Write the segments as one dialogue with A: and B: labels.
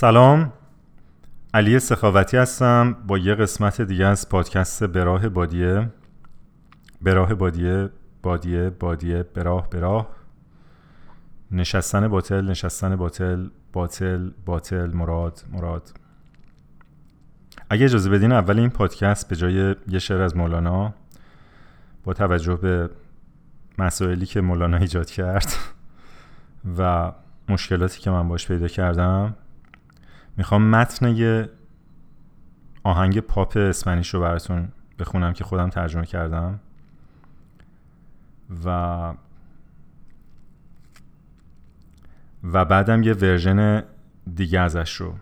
A: سلام. علی سخاوتی هستم. با یه قسمت دیگه از پادکست براه بادیه. براه بادیه بادیه بادیه براه براه. نشستن باطل نشستن باطل باطل باطل مراد مراد. اگه اجازه بدین اول این پادکست به جای یه شعر از مولانا با توجه به مسائلی که مولانا ایجاد کرد و مشکلاتی که من باش پیدا کردم می‌خوام متن یه آهنگ پاپ اسپانیش رو براتون بخونم که خودم ترجمه کردم. و و بعدم یه ورژن دیگه ازش رو.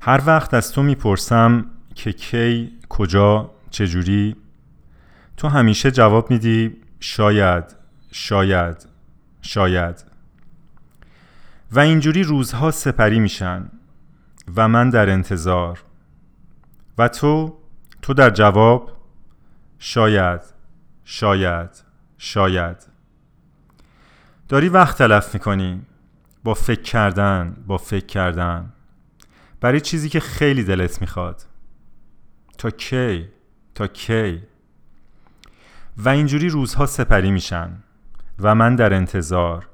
A: هر وقت از تو می‌پرسم که کی کجا چجوری تو همیشه جواب میدی شاید شاید شاید. و اینجوری روزها سپری میشن و من در انتظار. و تو تو در جواب شاید شاید شاید. داری وقت تلف می‌کنی. با فکر کردن با فکر کردن. برای چیزی که خیلی دلت می‌خواد. تا کی؟ تا کی؟ و اینجوری روزها سپری میشن. و من در انتظار.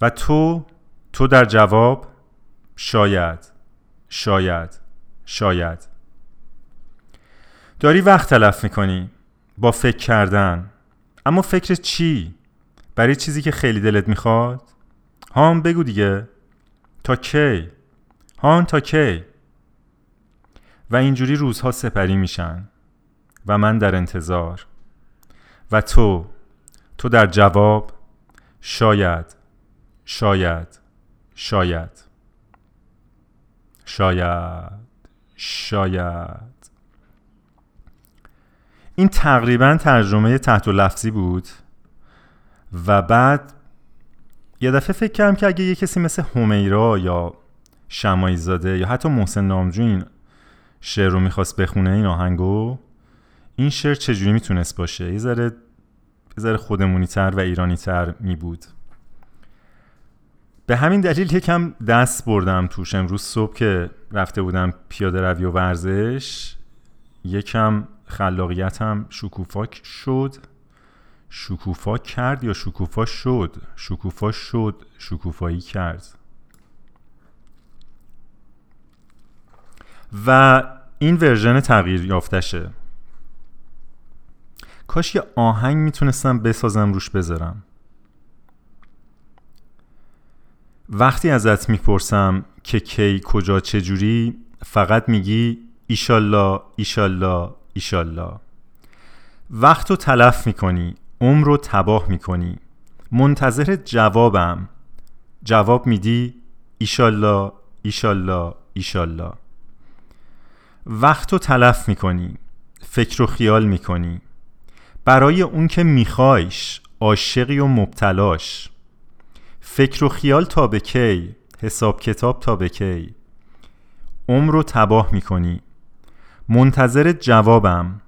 A: و تو تو در جواب شاید شاید شاید داری وقت تلف می‌کنی با فکر کردن اما فکر چی؟ برای چیزی که خیلی دلت می‌خواد؟ هام بگو دیگه تا کی؟ هان تا کی؟ و اینجوری روزها سپری میشن و من در انتظار و تو تو در جواب شاید شاید شاید. شاید. شاید. این تقریبا ترجمه تحت و لفظی بود و بعد یه دفعه فکر کردم که اگه یه کسی مثل همیرا یا شمایی زاده یا حتی محسن نامجو این شعر رو می‌خواست بخونه این آهنگو این شعر چجوری می‌تونست باشه؟ یه ذره خودمونی تر و ایرانی تر می بود به همین دلیل یکم دست بردم توش. امروز صبح که رفته بودم پیاده روی و ورزش یکم خلاقیتم شکوفا شد. شکوفا کرد یا شکوفا شد؟ شکوفا شد شکوفایی کرد. و این ورژن تغییر یافتشه. کاش یه آهنگ می‌تونستم بسازم روش بذارم. وقتی ازت می‌پرسم که کی کجا چجوری فقط میگی ایشالله ایشالله ایشالله. وقت رو تلف می‌کنی عمر رو تباه می‌کنی. منتظر جوابم. جواب میدی ایشالله ایشالله ایشالله. وقت رو تلف می‌کنی فکر و خیال می‌کنی. برای اون که میخوایش عاشقی و مبتلاش. فکر و خیال تا به کی؟ حساب کتاب تا به کی؟ عمر رو تباه می‌کنی. منتظر جوابم.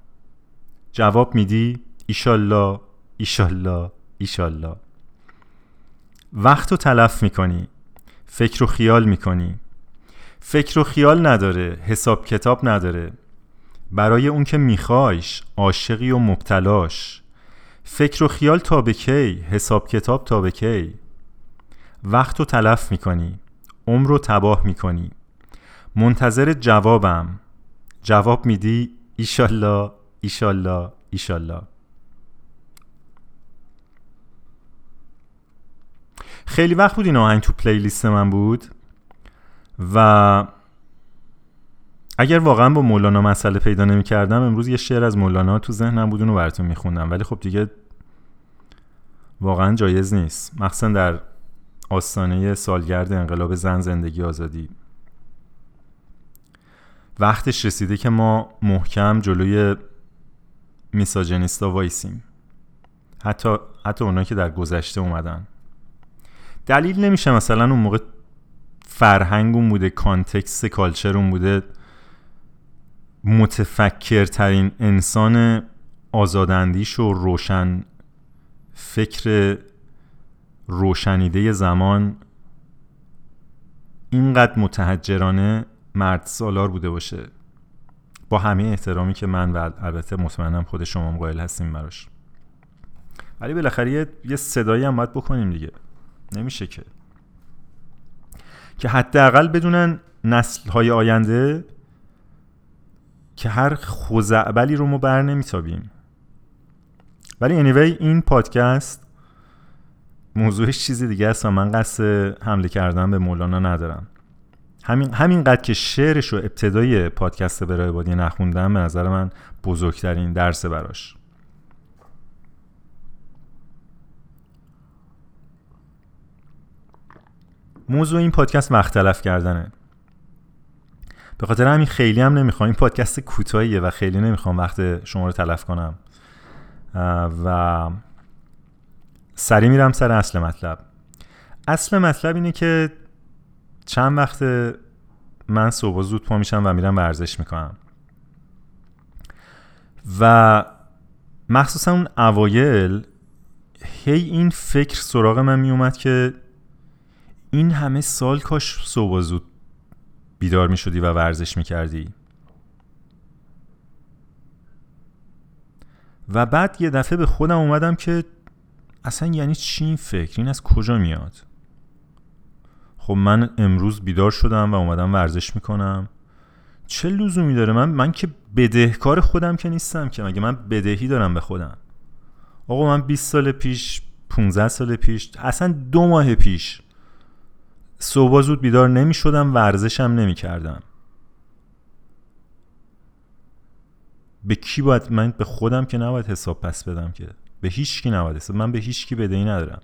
A: جواب میدی؟ ایشالله ایشالله ایشالله. وقت رو تلف می‌کنی. فکر و خیال می‌کنی. فکر و خیال نداره حساب کتاب نداره. برای اون که میخوایش عاشقی و مبتلاش. فکر و خیال تا به کی؟ حساب کتاب تا به کی؟ وقت رو تلف می‌کنی. عمر رو تباه می‌کنی. منتظر جوابم. جواب میدی ایشالله ایشالله ایشالله. خیلی وقت بود این آهنگ تو پلیلیست من بود و اگر واقعا با مولانا مسئله پیدا نمی کردم امروز یه شعر از مولانا تو ذهنم بود اونو براتون میخوندم. ولی خب دیگه واقعا جایز نیست. مخصوصا در آستانه سالگرد انقلاب زن زندگی آزادی. وقتش رسیده که ما محکم جلوی misogynist ا وایسیم. حتی حتی اونا که در گذشته اومدن. دلیل نمیشه مثلا اون موقع فرهنگ اون بوده context culture اون بوده. متفکرترین انسان آزاداندیش و روشن فکر روشنیده زمان اینقدر متحجرانه مرد سالار بوده باشه. با همه احترامی که من و البته مطمئنم خود شما قائل هستیم براش. ولی بالاخره یه صدایی هم باید بکنیم دیگه. نمیشه که. که حداقل بدونن نسل های آینده که هر خوزعبلی رو ما بر نمیتابیم. ولی anyway این پادکست موضوعش چیزی دیگه است و من قصد حمله کردن به مولانا ندارم. همین همینقدر که شعرش رو ابتدای پادکست برای بادی نخوندم به نظر من بزرگترین درس براش. موضوع این پادکست وقت تلف کردنه. به خاطر همین خیلی هم نمی‌خوام این پادکست کوتاهیه و خیلی نمی‌خوام وقت شما رو تلف کنم. و سری میرم سر اصل مطلب. اصل مطلب اینه که چند وقت من صبح زود پا میشم و میرم ورزش می‌کنم. و مخصوصا اون اوایل هی این فکر سراغ من میومد که این همه سال کاش صبح زود بیدار می شدی و ورزش می کردی و بعد یه دفعه به خودم اومدم که اصلا یعنی چی این فکر؟ این از کجا میاد؟ خب من امروز بیدار شدم و اومدم ورزش می‌کنم. چه لزومی داره؟ من من که بدهکار خودم که نیستم که. مگه من بدهی دارم به خودم؟ آقا من 20 سال پیش 15 سال پیش اصلا دو ماه پیش صبح زود بیدار نمی شدم ورزشم نمی کردم به کی باید من به خودم که نباید حساب پس بدم که؟ به هیچ کی نباید من به هیچ کی بدهی ندارم.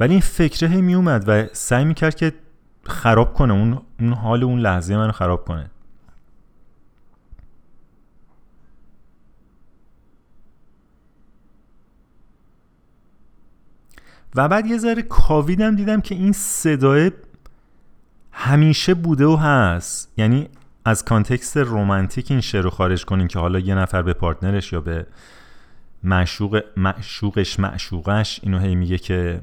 A: ولی این فکره هی می اومد و سعی می کرد که خراب کنه. اون, اون حال اون لحظه منو خراب کنه. و بعد یه ذره کاویدم دیدم که این صدای همیشه بوده و هست. یعنی از context رومانتیک این شعر رو خارج کنیم که حالا یه نفر به partner ش یا به معشوق معشوقش معشوقش اینو هی میگه که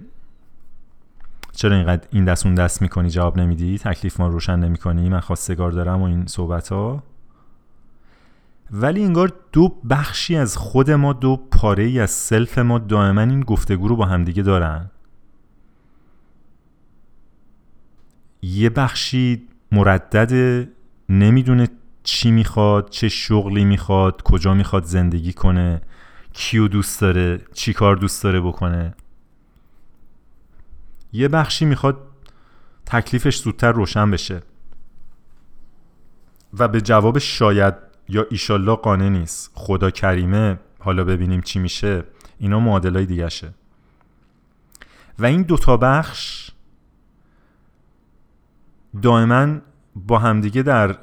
A: چرا اینقدر این دست اون دست می‌کنی؟ جواب نمیدی؟ تکلیف ما روشن نمی‌کنی؟ من خواستگار دارم و این صحبت ها ولی انگار دو بخشی از خود ما دو پاره ای از self ما دائما این گفتگو رو با همدیگه دارن. یه بخشی مردد نمی‌دونه چی می‌خواد چه شغلی می‌خواد کجا می‌خواد زندگی کنه. کیو دوست داره چی کار دوست داره بکنه. یه بخشی می‌خواد تکلیفش زودتر روشن بشه. و به جواب شاید یا ایشالله قانه نیست. خدا کریمه. حالا ببینیم چی میشه. اینا معادلای دیگه شه. و این دوتا بخش دائما با همدیگه در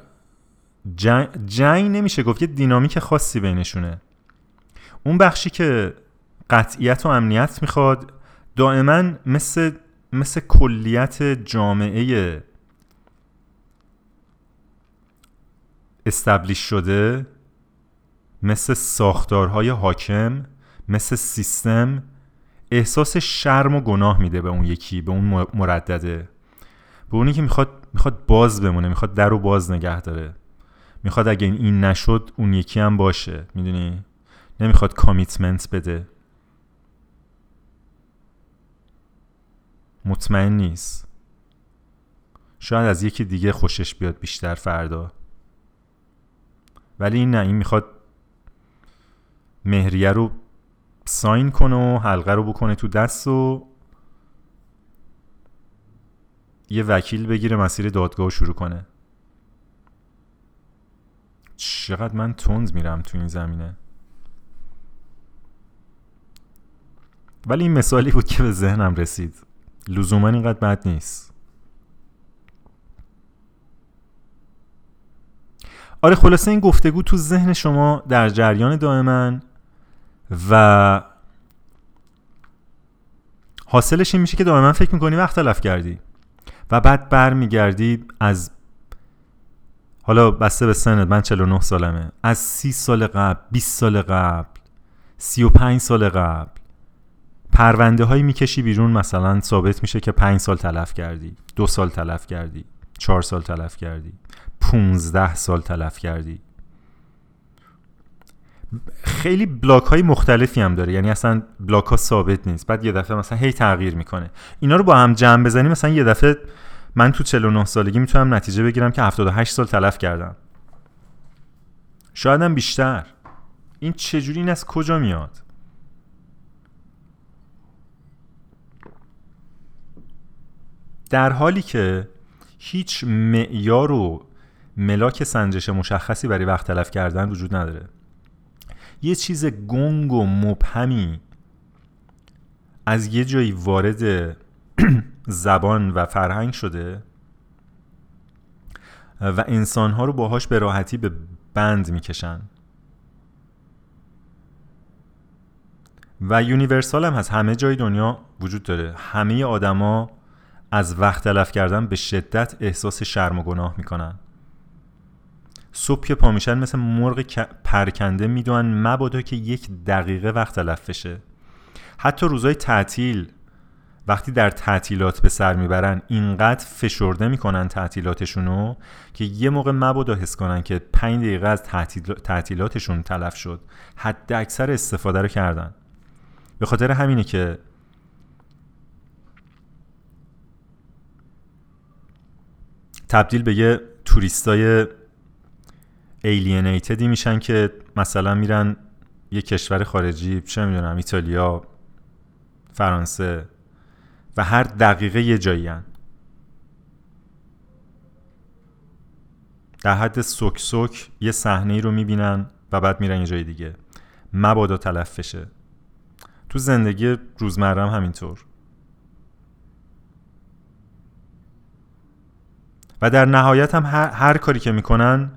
A: جنگ, جنگ نمیشه. گفت یه دینامیک خاصی بینشونه. اون بخشی که قطعیت و امنیت می‌خواد دائما مثل مثل کلیت جامعه استبلیش شده مثل ساختارهای حاکم مثل سیستم احساس شرم و گناه میده به اون یکی به اون مردده. به اونی که می‌خواد می‌خواد باز بمونه می‌خواد در رو باز نگه داره. می‌خواد اگه این نشد اون یکی هم باشه. می‌دونی؟ نمی‌خواد کامیتمنت بده. مطمئن نیست. شاید از یکی دیگه خوشش بیاد بیشتر فردا. ولی این نه این می‌خواد مهریه رو ساین کنه و حلقه رو بکنه تو دست و یه وکیل بگیره مسیر دادگاه شروع کنه. چقدر من تند میرم تو این زمینه. ولی این مثالی بود که به ذهنم رسید. لزوما اینقدر بد نیست. آره خلاصه این گفتگو تو ذهن شما در جریان دائما و حاصلش این میشه که دائما فکر می‌کنی وقت تلف کردی و بعد برمیگردی از حالا بسته به سنت من 49 سالمه. از 30 سال قبل 20 سال قبل 35 سال قبل. پرونده هایی می‌کشی بیرون مثلا ثابت میشه که پنج سال تلف کردی دو سال تلف کردی چهار سال تلف کردی پونزده سال تلف کردی. خیلی بلاک های مختلفی هم داره یعنی اصلا بلاک ها ثابت نیست. بعد یه دفعه مثلا هی تغییر می‌کنه. اینا رو با هم جمع بزنی مثلا یه دفعه من تو 49 سالگی می‌تونم نتیجه بگیرم که 78 سال تلف کردم. شاید هم بیشتر. این چجوری این از کجا میاد؟ در حالی که هیچ معیار و ملاک سنجش مشخصی برای وقت تلف کردن وجود نداره. یه چیز گنگ و مبهمی از یه جایی وارد زبان و فرهنگ شده و انسانها رو باهاش به راحتی به بند می‌کشن. و یونیورسال هم هست همه جای دنیا وجود داره. همه آدما از وقت تلف کردن به شدت احساس شرم و گناه می‌کنن. صبح که پا میشن مثل مرغ پرکنده می‌دونن مبادا که یک دقیقه وقت تلف بشه. حتی روزای تعطیل وقتی در تعطیلات به سر می‌برن اینقدر فشرده می‌کنن تعطیلاتشونو که یه موقع مبادا حس کنن که پنج دقیقه از تعطیلاتشون تلف شد. حد اکثر استفاده رو کردن. به خاطر همینه که تبدیل به یه توریستای ایلینیتدی میشن که مثلا میرن یه کشور خارجی چه می‌دونم ایتالیا فرانسه و هر دقیقه یه جایی هن. در حد سوک سوک یه صحنه رو می‌بینن و بعد میرن یه جای دیگه. مبادا تلف بشه تو زندگی روزمره هم همینطور. و در نهایت هم هر, هر کاری که می‌کنن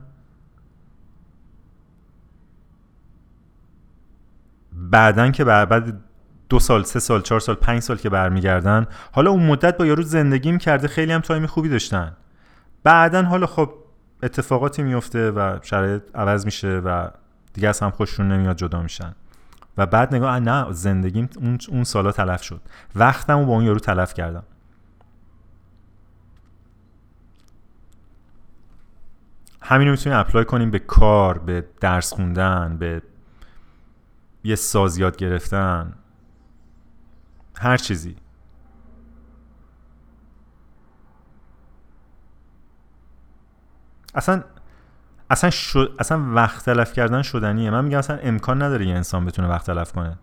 A: بعدا که بعد دو سال سه سال چهار سال پنج سال که برمیگردن حالا اون مدت با یارو زندگی کرده خیلی هم تایم خوبی داشتن. بعدا حالا خب اتفاقاتی میفته و شرایط عوض میشه و دیگه از هم خوششون نمیاد جدا میشن. و بعد نگاه نه زندگیم اون, اون سالا تلف شد. وقتمو با اون یارو تلف کردم. همین رو می‌تونیم اپلای کنیم به کار به درس خوندن به یه ساز یاد گرفتن. هر چیزی. اصلا اصلا, شد... اصلا وقت تلف کردن شدنیه. من میگم اصلا امکان نداره یه انسان بتونه وقت تلف کنه.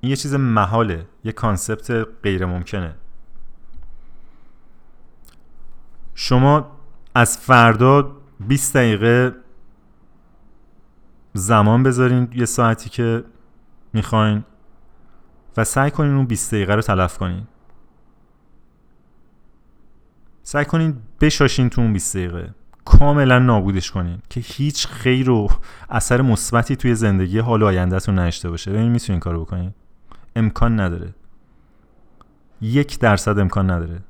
A: این یه چیز محاله یه کانسپت غیر ممکنه شما از فردا 20 دقیقه زمان بذارین یه ساعتی که می‌خواین و سعی کنین اون 20 دقیقه رو تلف کنین. سعی کنین بشاشین تو اون 20 دقیقه. کاملا نابودش کنین که هیچ خیر و اثر مثبتی توی زندگی حال آیندهتون نشته باشه. ببین می‌تونین کارو بکنین. امکان نداره. یک درصد امکان نداره.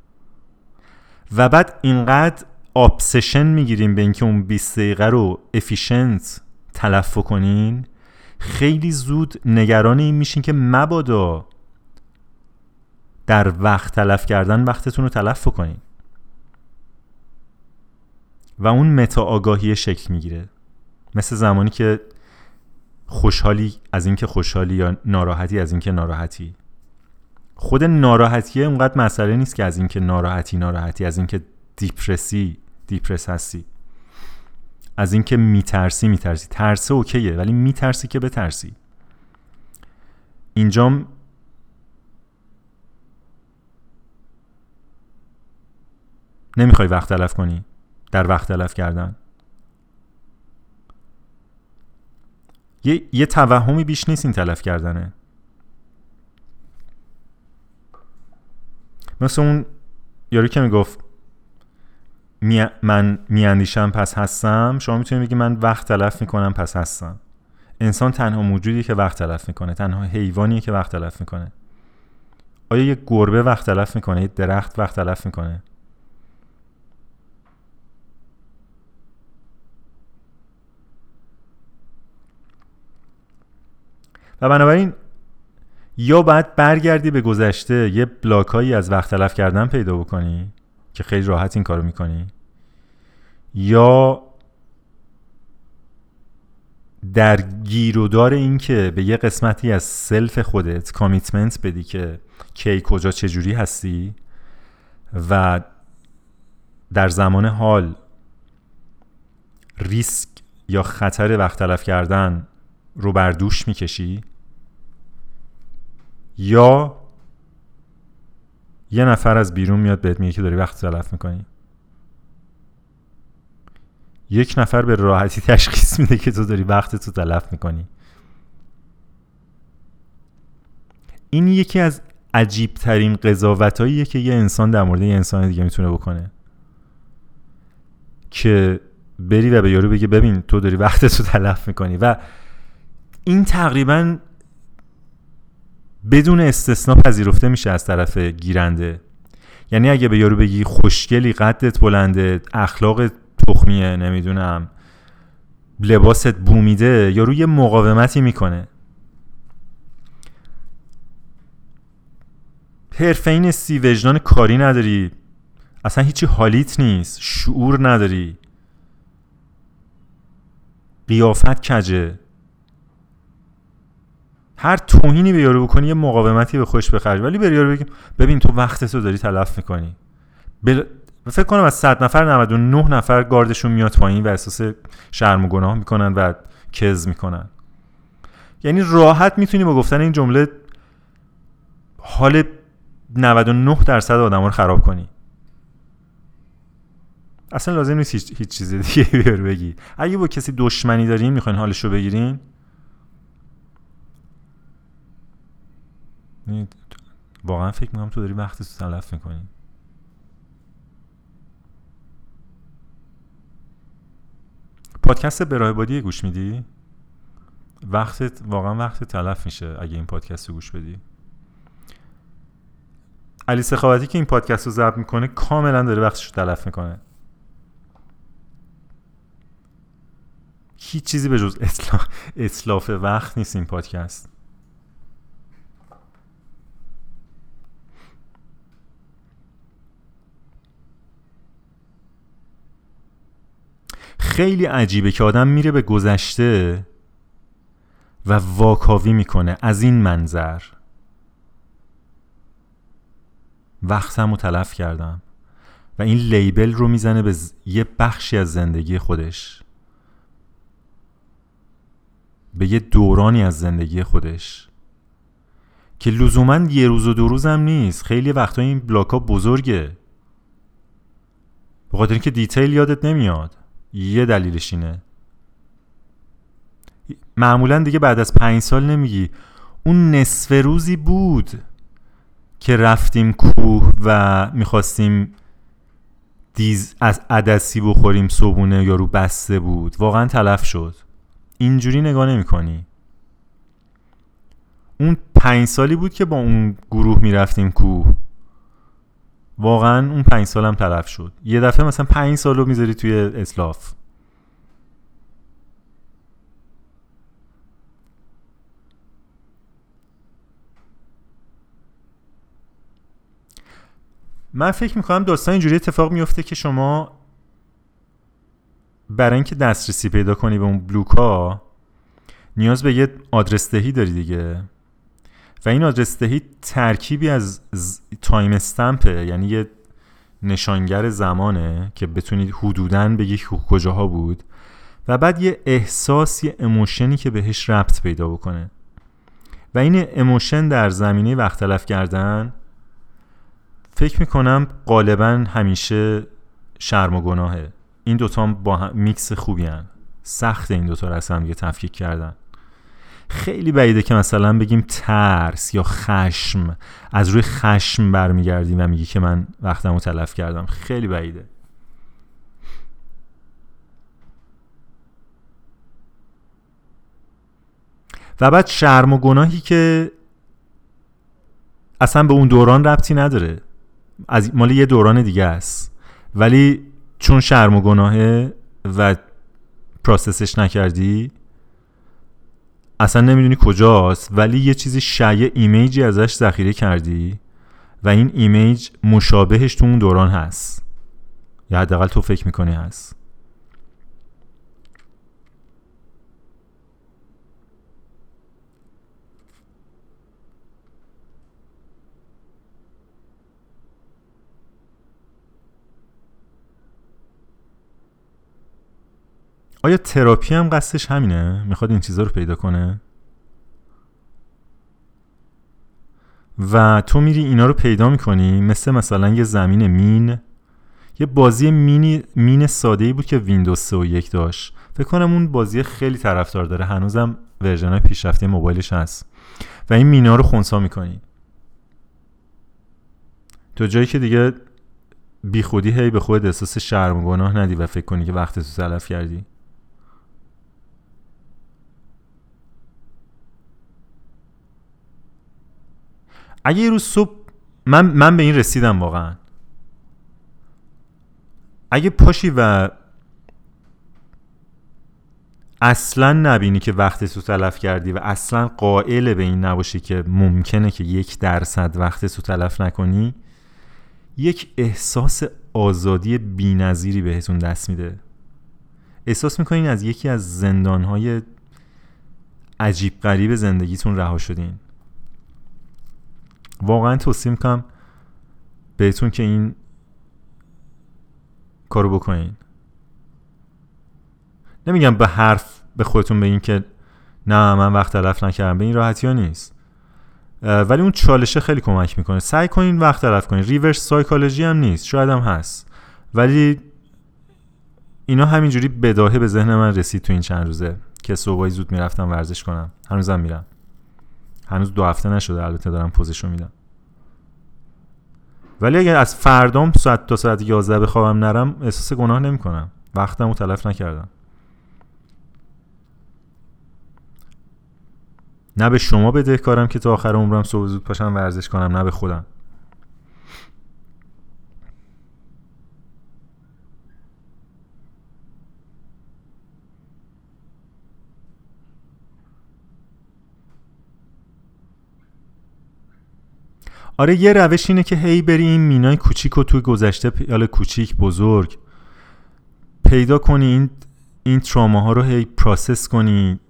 A: و بعد اینقدر آبسشن می‌گیریم به اینکه اون 20 دقیقه رو افیشنت تلف کنین خیلی زود نگران این میشین که مبادا در وقت تلف کردن وقتتون رو تلف کنین. و اون متا آگاهی شکل می‌گیره. مثل زمانی که خوشحالی از اینکه خوشحالی یا ناراحتی از اینکه ناراحتی. خود ناراحتیه اونقدر مسئله نیست که از اینکه ناراحتی ناراحتی از اینکه دیپرسی دیپرس هستی. از اینکه میترسی میترسی. ترسه اوکیه ولی میترسی که بترسی. اینجام نمی‌خوای وقت تلف کنی؟ در وقت تلف کردن. یه, یه توهمی بیش نیست این تلف کردنه. مثل اون یارو که می‌گفت می... من میاندیشم پس هستم. شما می‌تونید بگی من وقت تلف می‌کنم پس هستم. انسان تنها موجودی که وقت تلف می‌کنه تنها حیوانیه که وقت تلف می‌کنه. آیا یه گربه وقت تلف می‌کنه؟ یه درخت وقت تلف می‌کنه؟ و بنابراین یا باید برگردی به گذشته یه بلاکایی از وقت تلف کردن پیدا بکنی که خیلی راحت این کارو می‌کنی؟ یا در گیر و دار این که به یه قسمتی از self خودت commitment بدی که کی کجا چجوری هستی و در زمان حال ریسک یا خطر وقت تلف کردن رو بر دوش می‌کشی؟ یا یه نفر از بیرون میاد بهت میگه که داری وقت تلف می‌کنی. یک نفر به راحتی تشخیص میده که تو داری وقت تو تلف می‌کنی. این یکی از عجیب ترین قضاوت که یه انسان در مورد یه انسان دیگه می‌تونه بکنه. که بری و به یارو بگی ببین تو داری وقت تو تلف می‌کنی. و این تقریبا بدون استثنا پذیرفته میشه از طرف گیرنده. یعنی اگه به یارو بگی خوشگلی قدت بلنده اخلاق تخمیه نمی‌دونم لباست بومیده یا روی مقاومتی می‌کنه. حرفه نیستی وجدان کاری نداری. اصلا هیچی حالیت نیست. شعور نداری. قیافت کجه؟ هر توهینی به یارو بکنی یه مقاومتی به خوش بخرج ولی به یارو بگیم ببین تو وقت تو داری تلف می‌کنی. بل... فکر کنم از 100 نفر 99 نفر گاردشون میاد پایین و احساس شرم و گناه می‌کنن و کز می‌کنن. یعنی راحت می‌تونی با گفتن این جمله حال 99 درصد آدم رو خراب کنی. اصلا لازم نیست هیچ, هیچ چیز دیگه بیار بگی. اگه با کسی دشمنی دارین می‌خواین حالش رو بگیرین واقعا فکر می‌کنم تو داری وقت تو تلف می‌کنی. پادکست برای گوش میدی؟ وقتت واقعا وقت تلف میشه اگه این پادکست رو گوش بدی. علی سخاوتی که این پادکست رو ضبط می‌کنه کاملا داره وقتش رو تلف می‌کنه. هیچ چیزی به جز اطلاف وقت نیست این پادکست. خیلی عجیبه که آدم میره به گذشته و واکاوی می‌کنه از این منظر. وقتم رو تلف کردم و این لیبل رو می‌زنه به یه بخشی از زندگی خودش. به یه دورانی از زندگی خودش. که لزوما یه روز و دو روز هم نیست. خیلی وقتا این بلاک ها بزرگه. به خاطر اینکه دیتیل یادت نمیاد. یه دلیلش اینه. معمولا دیگه بعد از پنج سال نمیگی. اون نصف روزی بود که رفتیم کوه و می‌خواستیم دیز از عدسی بخوریم صبونه یا رو بسته بود. واقعا تلف شد. اینجوری نگاه نمی کنی اون پنج سالی بود که با اون گروه می‌رفتیم کوه. واقعا اون پنج سالم تلف شد. یه دفعه مثلا پنج سال رو می‌ذاری توی اسلاف من فکر می‌کنم داستان اینجوری اتفاق میفته که شما برای اینکه دسترسی پیدا کنی به اون بلوکا نیاز به یه آدرس دهی داری دیگه. و این آدرس دهی ترکیبی از time stamp ه یعنی یه نشانگر زمانه که بتونید حدودا بگی کجاها بود و بعد یه احساس یه emotion ی که بهش ربط پیدا بکنه. و این emotion در زمینه وقت تلف کردن فکر می‌کنم غالبا همیشه شرم و گناهه. این دوتا با هم میکس خوبی هن. سخت این دوتا از هم تفکیک کردن. خیلی بعیده که مثلا بگیم ترس یا خشم. از روی خشم برمیگردیم و میگی که من وقتم رو تلف کردم. خیلی بعیده. و بعد شرم و گناهی که اصلا به اون دوران ربطی نداره. از مال یه دوران دیگه است. ولی چون شرم و گناهه و process ش نکردی اصلا نمی‌دونی کجاست ولی یه چیزی شاید image ی ازش ذخیره کردی و این image مشابهش تو اون دوران هست. یا حداقل تو فکر می‌کنی هست. آیا تراپی هم قصدش همینه؟ می‌خواد این چیزا رو پیدا کنه؟ و تو میری اینا رو پیدا می‌کنی مثل مثلا یه زمین مین. یه بازی مینی مین ساده ای بود که ویندوز 3 و یک داشت. فکر کنم اون بازی خیلی طرفدار داره. هنوزم version پیشرفته موبایلش هست. و این مینا رو خونسا می‌کنی. تو جایی که دیگه بی خودی هی به خود احساس شرم و گناه ندی و فکر کنی که وقت تو تلف کردی. اگه یه روز صبح من, من به این رسیدم واقعا. اگه پاشی و اصلا نبینی که وقت تو تلف کردی و اصلا قائل به این نباشی که ممکنه که یک درصد وقت تو تلف نکنی یک احساس آزادی بینظیری بهتون دست میده. احساس می‌کنین از یکی از زندانهای عجیب غریب زندگیتون رها شدین. واقعا توصیه می‌کنم بهتون که این کارو بکنین. نمیگم به حرف به خودتون بگین که نه من وقت تلف نکردم. به این راحتی ها نیست. ولی اون چالشه خیلی کمک می‌کنه. سعی کنین وقت تلف کنین. ریورس سایکولوژی هم نیست. شاید هم هست. ولی اینا همینجوری بداهه به ذهن من رسید تو این چند روزه که صبحای زود می‌رفتم ورزش کنم. هنوزم میرم. هنوز دو هفته نشده البته دارم پوزشو میدم. ولی اگر از فردام ساعت تا ساعت 11 بخوابم نرم احساس گناه نمی‌کنم. وقتم رو تلف نکردم. نه به شما بدهکارم که تا آخر عمرم صبح زود پاشم ورزش کنم نه به خودم. آره یه روش اینه که هی بری این مینای کوچیک و توی گذشته یا کوچیک بزرگ پیدا کنی این این ها رو هی process کنی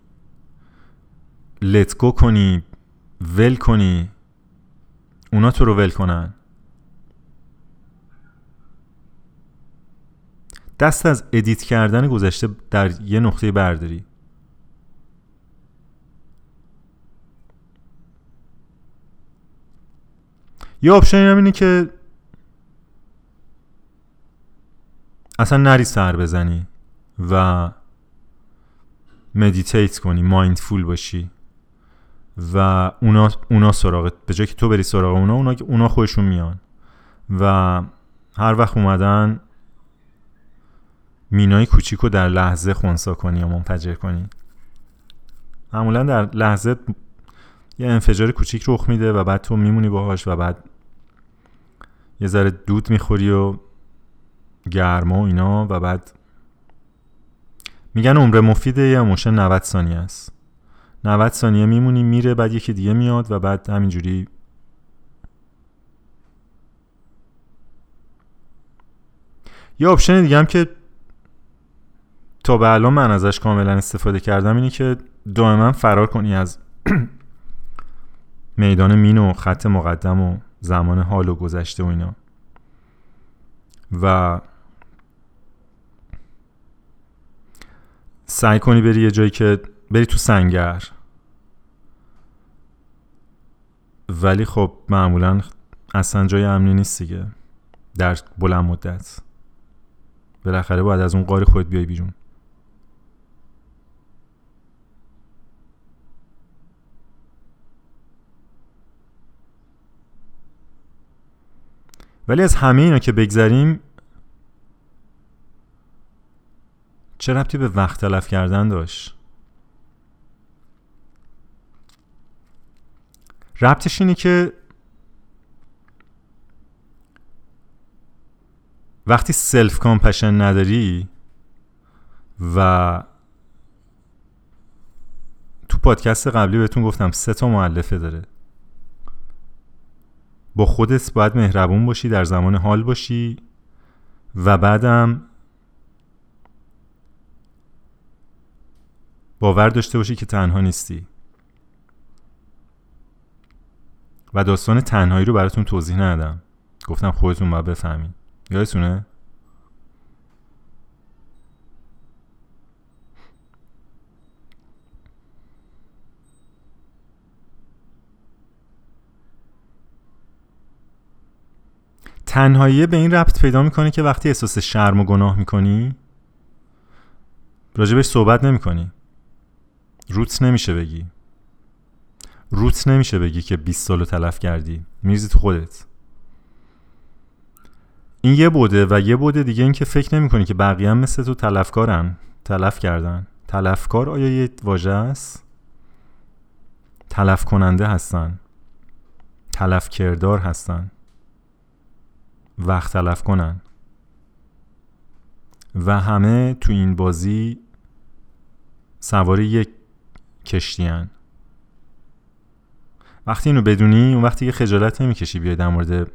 A: let go کنی ول کنی. اونا تو رو ول کنن. دست از edit کردن گذشته در یه نقطه برداری. یه option هم اینه که اصلا نری سر بزنی و مدیتیت کنی مایندفول باشی و اونا, اونا سراغت به جای که تو بری سراغ اونا اونا, اونا خودشون میان. و هر وقت اومدن مینای کوچیک رو در لحظه خونسا کنی یا منفجر کنی. معمولا در لحظه یه انفجار کوچیک رخ میده و بعد تو میمونی باهاش و بعد یه ذره دود می‌خوری و گرما و اینا و بعد میگن عمر مفید یه emotion 90 ثانیه است. 90 ثانیه میمونی میره بعد یکی دیگه میاد و بعد همینجوری یه option دیگه هم که تا به الان من ازش کاملا استفاده کردم اینه که دائما فرار کنی از میدان مین و خط مقدم و زمان حال و گذشته و اینا. و سعی کنی بری یه جایی که بری تو سنگر. ولی خب معمولا اصلا جای امنی نیست دیگه. در بلند مدت. بالاخره باید از اون قار خود بیای بیرون. ولی از همه اینا که بگذریم چه ربطی به وقت تلف کردن داشت؟ ربطش اینه که وقتی self compassion نداری و تو پادکست قبلی بهتون گفتم سه تا مؤلفه داره. با خودت باید مهربون باشی در زمان حال باشی. و بعدم باور داشته باشی که تنها نیستی. و داستان تنهایی رو براتون توضیح ندادم. گفتم خودتون باید بفهمین. یادتونه؟ تنهایی به این ربط پیدا می‌کنه که وقتی احساس شرم و گناه می‌کنی؟ راجبش صحبت نمی‌کنی. روت نمیشه بگی. روت نمیشه بگی که 20 سالو تلف کردی. میرزی تو خودت. این یه بوده و یه بوده دیگه این که فکر نمی کنی که بقیه هم مثل تو تلفکارن. تلف کردن. تلفکار آیا یه واژه است؟ تلف کننده هستن. تلف کردار هستن. وقت تلف کنن. و همه تو این بازی سوار یک کشتیان وقتی اینو بدونی اون وقتی که خجالت نمی‌کشی بیای در مورد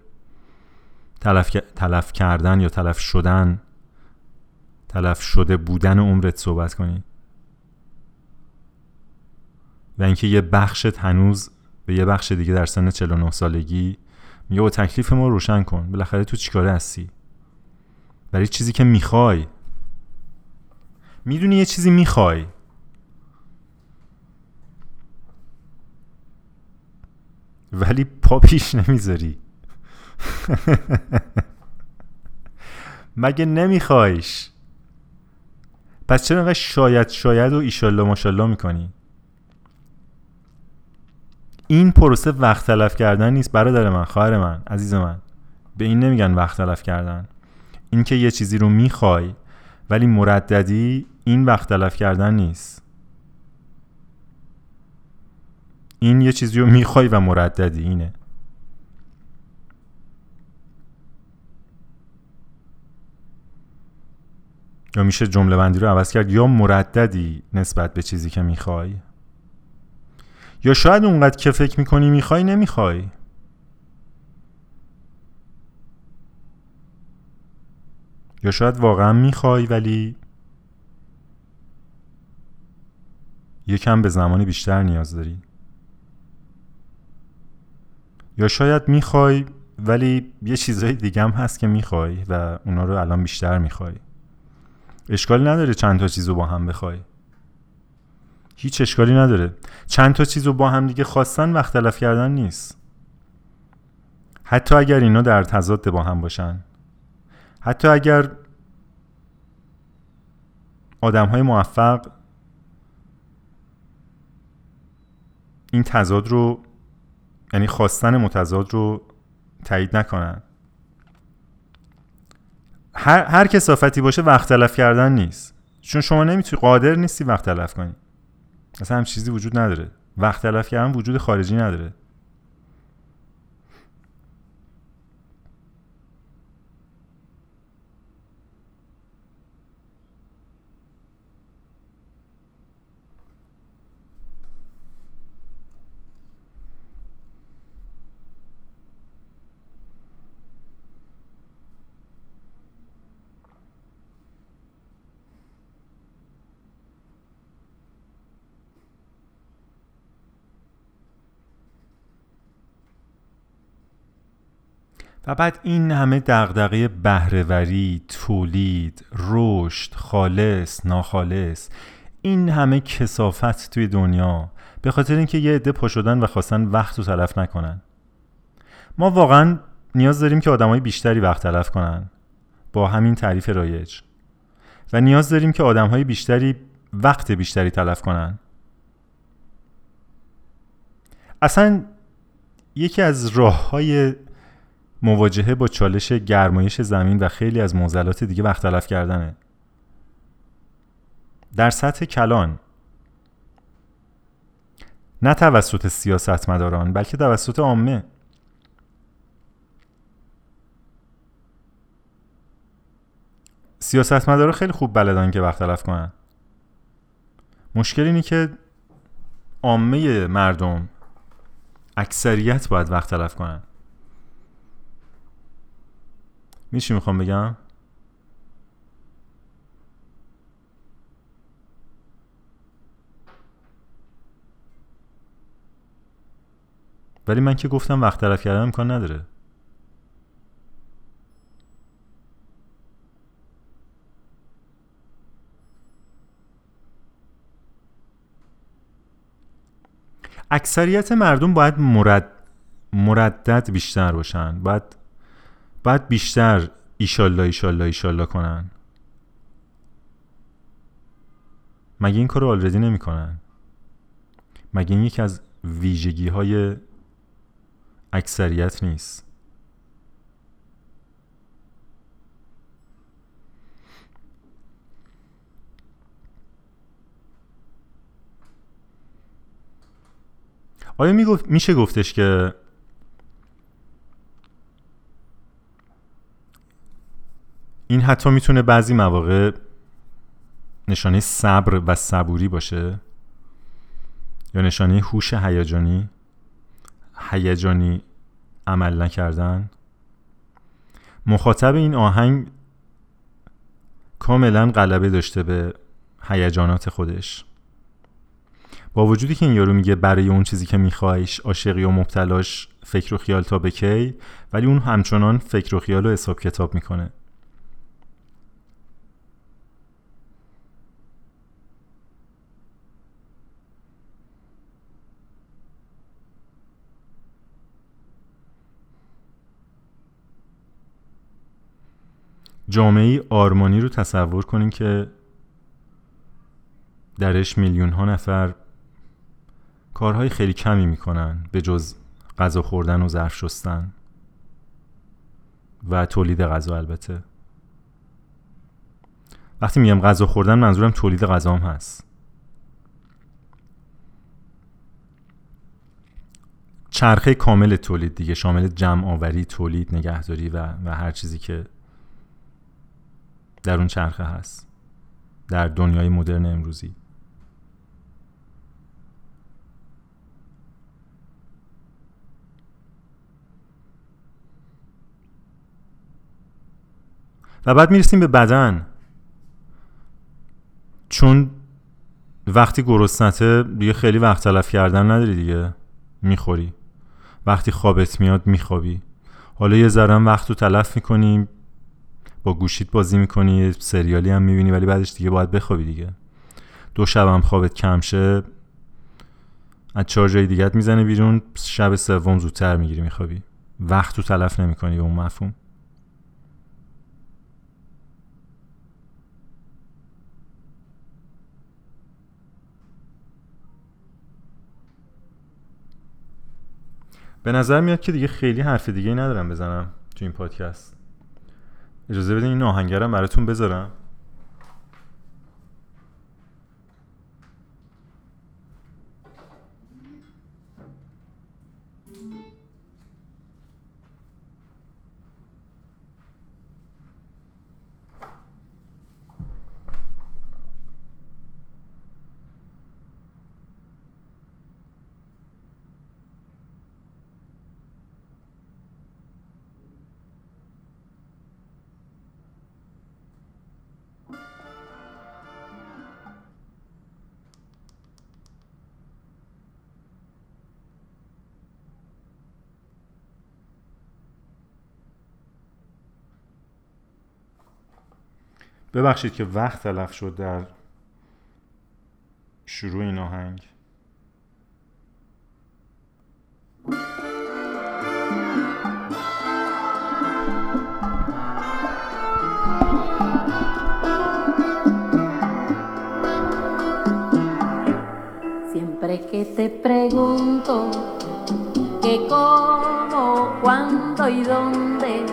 A: تلف, تلف کردن یا تلف شدن تلف شده بودن عمرت صحبت کنی. و اینکه یه بخشت هنوز به یه بخش دیگه در سن 49 سالگی میگه با تکلیف ما روشن کن. بالاخره تو چیکاره هستی؟ برای چیزی که می‌خوای. می‌دونی یه چیزی می‌خوای. ولی پا پیش نمی‌ذاری. مگه نمیخوایش؟ پس چرا انقدر شاید شاید و ایشالله ماشالله می‌کنی؟ این پروسه وقت تلف کردن نیست برادر من خواهر من عزیز من. به این نمیگن وقت تلف کردن. اینکه یه چیزی رو می‌خوای ولی مرددی این وقت تلف کردن نیست. این یه چیزی رو می‌خوای و مرددی اینه. یا میشه جمله بندی رو عوض کرد؟ یا مرددی نسبت به چیزی که می‌خوای؟ یا شاید اونقدر که فکر می‌کنی می‌خوای نمی‌خوای؟ یا شاید واقعا می‌خوای ولی یکم به زمانی بیشتر نیاز داری. یا شاید می‌خوای ولی یه چیزهای دیگه هم هست که می‌خوای و اونا رو الان بیشتر می‌خوای. اشکال نداره چند تا چیز رو با هم بخوای. هیچ اشکالی نداره. چند تا چیز رو با هم دیگه خواستن وقت تلف کردن نیست. حتی اگر اینا در تضاد با هم باشن. حتی اگر آدم های موفق این تضاد رو یعنی خواستن متضاد رو تایید نکنن. هر, هر کسافتی باشه وقت تلف کردن نیست. چون شما نمی‌تونی قادر نیستی وقت تلف کنی. اصلا هم چیزی وجود نداره. وقت تلف کردن وجود خارجی نداره. و بعد این همه دغدغه بهرهوری، تولید، رشد، خالص، ناخالص این همه کسافت توی دنیا به خاطر اینکه یه عده پا شدن و خواستن وقت رو تلف نکنن. ما واقعا نیاز داریم که آدمای بیشتری وقت تلف کنن. با همین تعریف رایج. و نیاز داریم که آدمهای بیشتری وقت بیشتری تلف کنن. اصلا یکی از راه های مواجهه با چالش گرمایش زمین و خیلی از معضلات دیگه وقت تلف کردنه. در سطح کلان نه توسط سیاستمداران بلکه توسط عامه. سیاستمدارا خیلی خوب بلدن که وقت تلف کنن. مشکل اینه که عامه مردم اکثریت باید وقت تلف کنن. میشی می‌خوام بگم؟ ولی من که گفتم وقت تلف کردن امکان نداره. اکثریت مردم باید مرد مردد بیشتر باشن. باید باید بیشتر ایشالله ایشالله ایشالله کنن. مگه این کار رو آلردی نمی کنن مگه این یکی از ویژگی های اکثریت نیست؟ آیا میشه گفتش که این حتی می‌تونه بعضی مواقع نشانه صبر و صبوری باشه. یا نشانه هوش هیجانی هیجانی عمل نکردن. مخاطب این آهنگ کاملا غلبه داشته به هیجانات خودش. با وجودی که این یارو میگه برای اون چیزی که میخوایش عاشقی و مبتلاش فکر و خیال تا به کی ولی اون همچنان فکر و خیال و حساب کتاب می‌کنه. جامعه آرمانی رو تصور کنین که درش میلیون ها نفر کارهای خیلی کمی می‌کنن به جز غذا خوردن و ظرف شستن. و تولید غذا البته. وقتی میگم غذا خوردن منظورم تولید غذا هم هست. چرخه کامل تولید دیگه شامل جمع آوری تولید نگهداری و, و هر چیزی که در اون چرخه هست. در دنیای مدرن امروزی. و بعد می‌رسیم به بدن. چون وقتی گرسنته دیگه خیلی وقت تلف کردن نداری دیگه. می‌خوری. وقتی خوابت میاد میخوابی. حالا یه ذرم وقت رو تلف می‌کنی گوشیت بازی می‌کنی سریالی هم می‌بینی ولی بعدش دیگه باید بخوابی دیگه. دو شب هم خوابت کم شه از چهار جای دیگه می‌زنه بیرون شب سوم زودتر می‌گیری میخوابی. وقت رو تلف نمی‌کنی به اون مفهوم. به نظر میاد که دیگه خیلی حرف دیگه ندارم بزنم تو این پادکست. اجازه بدین این آهنگرم براتون بذارم. ببخشید که وقت تلف شد در شروع این آهنگ
B: que te pregunto que cómo, cuándo y dónde,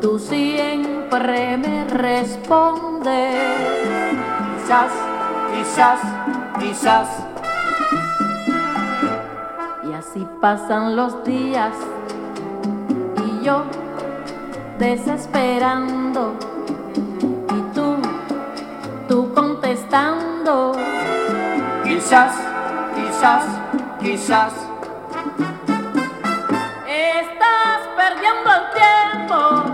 B: tú siempre me responde. Quizás, quizás, quizás. Y así pasan los días y yo desesperando y tú, tú contestando.
C: Quizás quizás, quizás.
B: Estás perdiendo el tiempo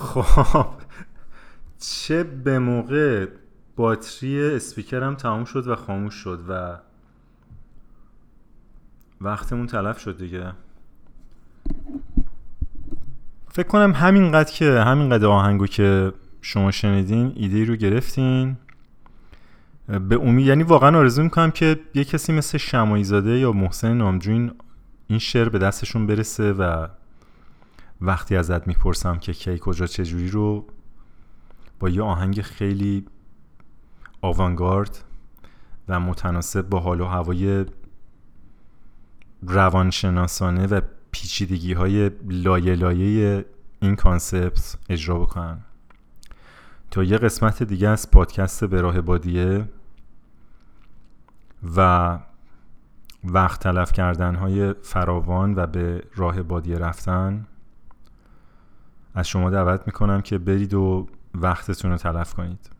A: خب چه به موقع باتری اسپیکرم تموم شد و خاموش شد و وقتمون تلف شد دیگه؟ فکر کنم همینقدر که همینقدر آهنگو که شما شنیدین ایده رو گرفتین. به امید یعنی واقعا آرزو می‌کنم که یه کسی مثل شمایی زاده یا محسن نامجوین این شعر به دستشون برسه و وقتی ازت می‌پرسم که کی کجا چجوری رو با یه آهنگ خیلی آوانگارد و متناسب با حال و هوای روانشناسانه و پیچیدگی های لایه لایه این کانسپت اجرا بکنن. تا یه قسمت دیگه از پادکست به راه بادیه و وقت تلف کردن های فراوان و به راه بادیه رفتن از شما دعوت می‌کنم که برید و وقتتون رو تلف کنید.